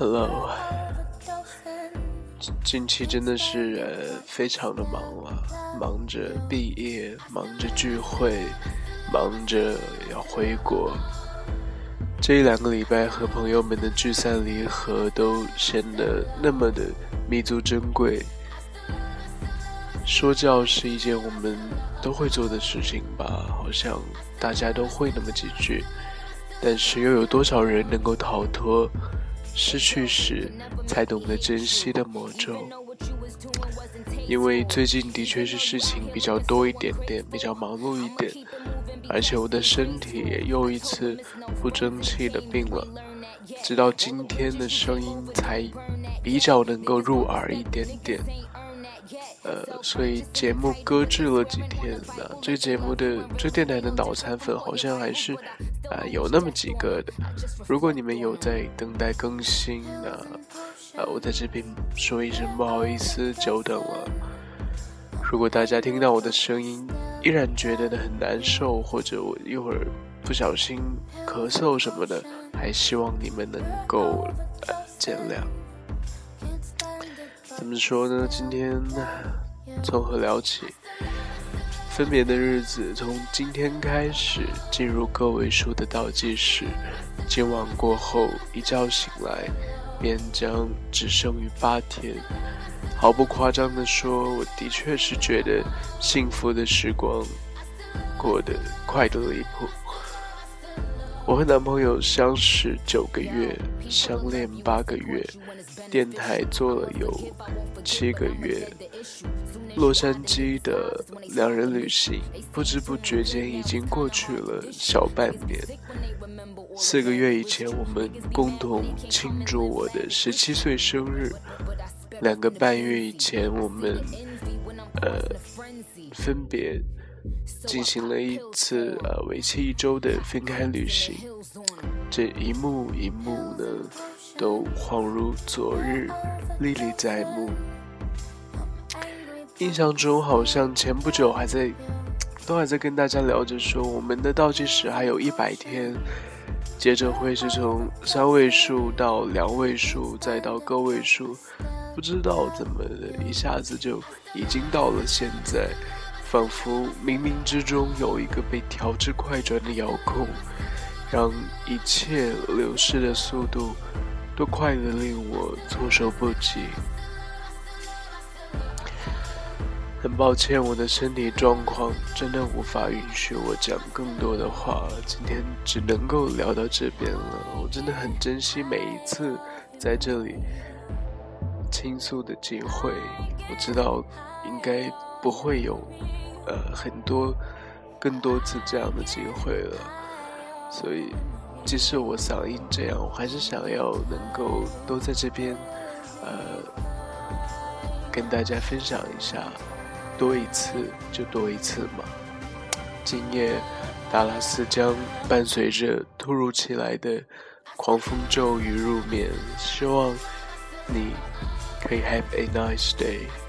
Hello，近期真的是非常的忙了，忙着毕业，忙着聚会，忙着要回国。这一两个礼拜和朋友们的聚散离合都显得那么的弥足珍贵。说教是一件我们都会做的事情吧，好像大家都会那么几句，但是又有多少人能够逃脱？失去时才懂得珍惜的魔咒，因为最近的确是事情比较多一点点，比较忙碌一点，而且我的身体也又一次不争气的病了，直到今天的声音才比较能够入耳一点点。呃，所以节目搁置了几天呢。这节目的这电台的脑残粉好像还是啊有那么几个的。如果你们有在等待更新呢，呃，我在这边说一声不好意思，久等了。如果大家听到我的声音依然觉得很难受，或者我一会儿不小心咳嗽什么的，还希望你们能够呃见谅。怎么说呢？今天从何聊起？分别的日子从今天开始进入个位数的倒计时。今晚过后，一觉醒来，便将只剩余八天。毫不夸张地说，我的确是觉得幸福的时光过得快得离谱。我和男朋友相识九个月，相恋八个月，电台做了有七个月。洛杉矶的两人旅行，不知不觉间已经过去了小半年。四个月以前，我们共同庆祝我的十七岁生日。两个半月以前，我们呃分别。进行了一次呃为期一周的分开旅行，这一幕一幕呢，都恍如昨日，历历在目。印象中好像前不久还在，都还在跟大家聊着说，我们的倒计时还有一百天，接着会是从三位数到两位数，再到个位数，不知道怎么一下子就已经到了现在。仿佛冥冥之中有一个被调至快转的遥控，让一切流逝的速度都快得令我措手不及。很抱歉，我的身体状况真的无法允许我讲更多的话，今天只能够聊到这边了。我真的很珍惜每一次在这里倾诉的机会，我知道应该。不会有，呃，很多更多次这样的机会了，所以即使我嗓音这样，我还是想要能够都在这边，呃，跟大家分享一下，多一次就多一次嘛。今夜达拉斯将伴随着突如其来的狂风骤雨入眠，希望你可以 have a nice day。